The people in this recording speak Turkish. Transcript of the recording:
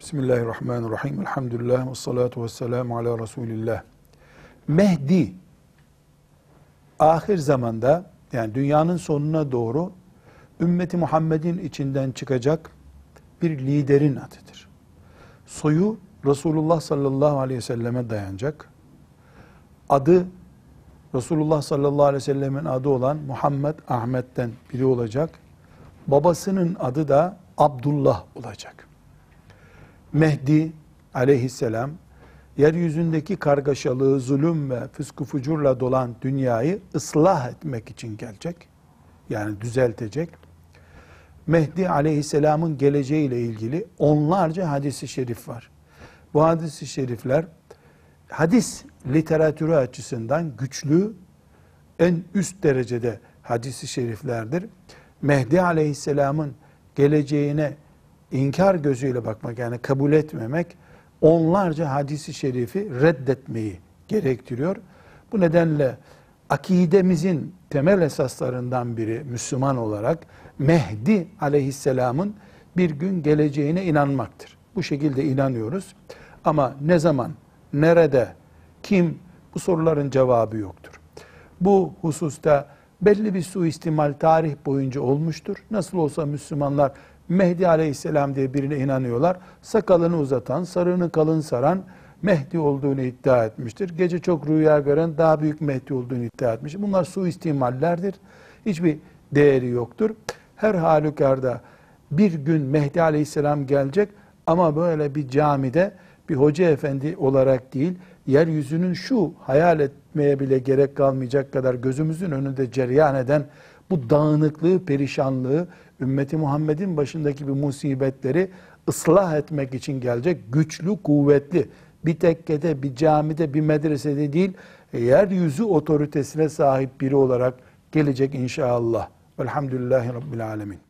Bismillahirrahmanirrahim. Elhamdülillah ve salatu ve selamu ala Resulillah. Mehdi, ahir zamanda, yani dünyanın sonuna doğru, ümmeti Muhammed'in içinden çıkacak bir liderin adıdır. Soyu Resulullah sallallahu aleyhi ve selleme dayanacak. Adı Resulullah sallallahu aleyhi ve sellemin adı olan Muhammed Ahmet'ten biri olacak. Babasının adı da Abdullah olacak. Mehdi aleyhisselam yeryüzündeki kargaşalığı, zulüm ve fıskı fucurla dolan dünyayı ıslah etmek için gelecek. Yani düzeltecek. Mehdi aleyhisselamın geleceğiyle ilgili onlarca hadisi şerif var. Bu hadisi şerifler hadis literatürü açısından güçlü, en üst derecede hadisi şeriflerdir. Mehdi aleyhisselamın geleceğine inkar gözüyle bakmak yani kabul etmemek onlarca hadisi şerifi reddetmeyi gerektiriyor. Bu nedenle akidemizin temel esaslarından biri Müslüman olarak Mehdi aleyhisselamın bir gün geleceğine inanmaktır. Bu şekilde inanıyoruz. Ama ne zaman, nerede, kim bu soruların cevabı yoktur. Bu hususta belli bir suistimal tarih boyunca olmuştur. Nasıl olsa Müslümanlar Mehdi aleyhisselam diye birine inanıyorlar. Sakalını uzatan, sarığını kalın saran Mehdi olduğunu iddia etmiştir. Gece çok rüya gören daha büyük Mehdi olduğunu iddia etmiş. Bunlar suistimallerdir. Hiçbir değeri yoktur. Her halükarda bir gün Mehdi aleyhisselam gelecek ama böyle bir camide bir hoca efendi olarak değil, yeryüzünün şu hayal etmeye bile gerek kalmayacak kadar gözümüzün önünde cereyan eden bu dağınıklığı, perişanlığı, ümmeti Muhammed'in başındaki bir musibetleri ıslah etmek için gelecek güçlü, kuvvetli, bir tekkede, bir camide, bir medresede değil, yeryüzü otoritesine sahip biri olarak gelecek inşallah. Velhamdülillahi Rabbil Alemin.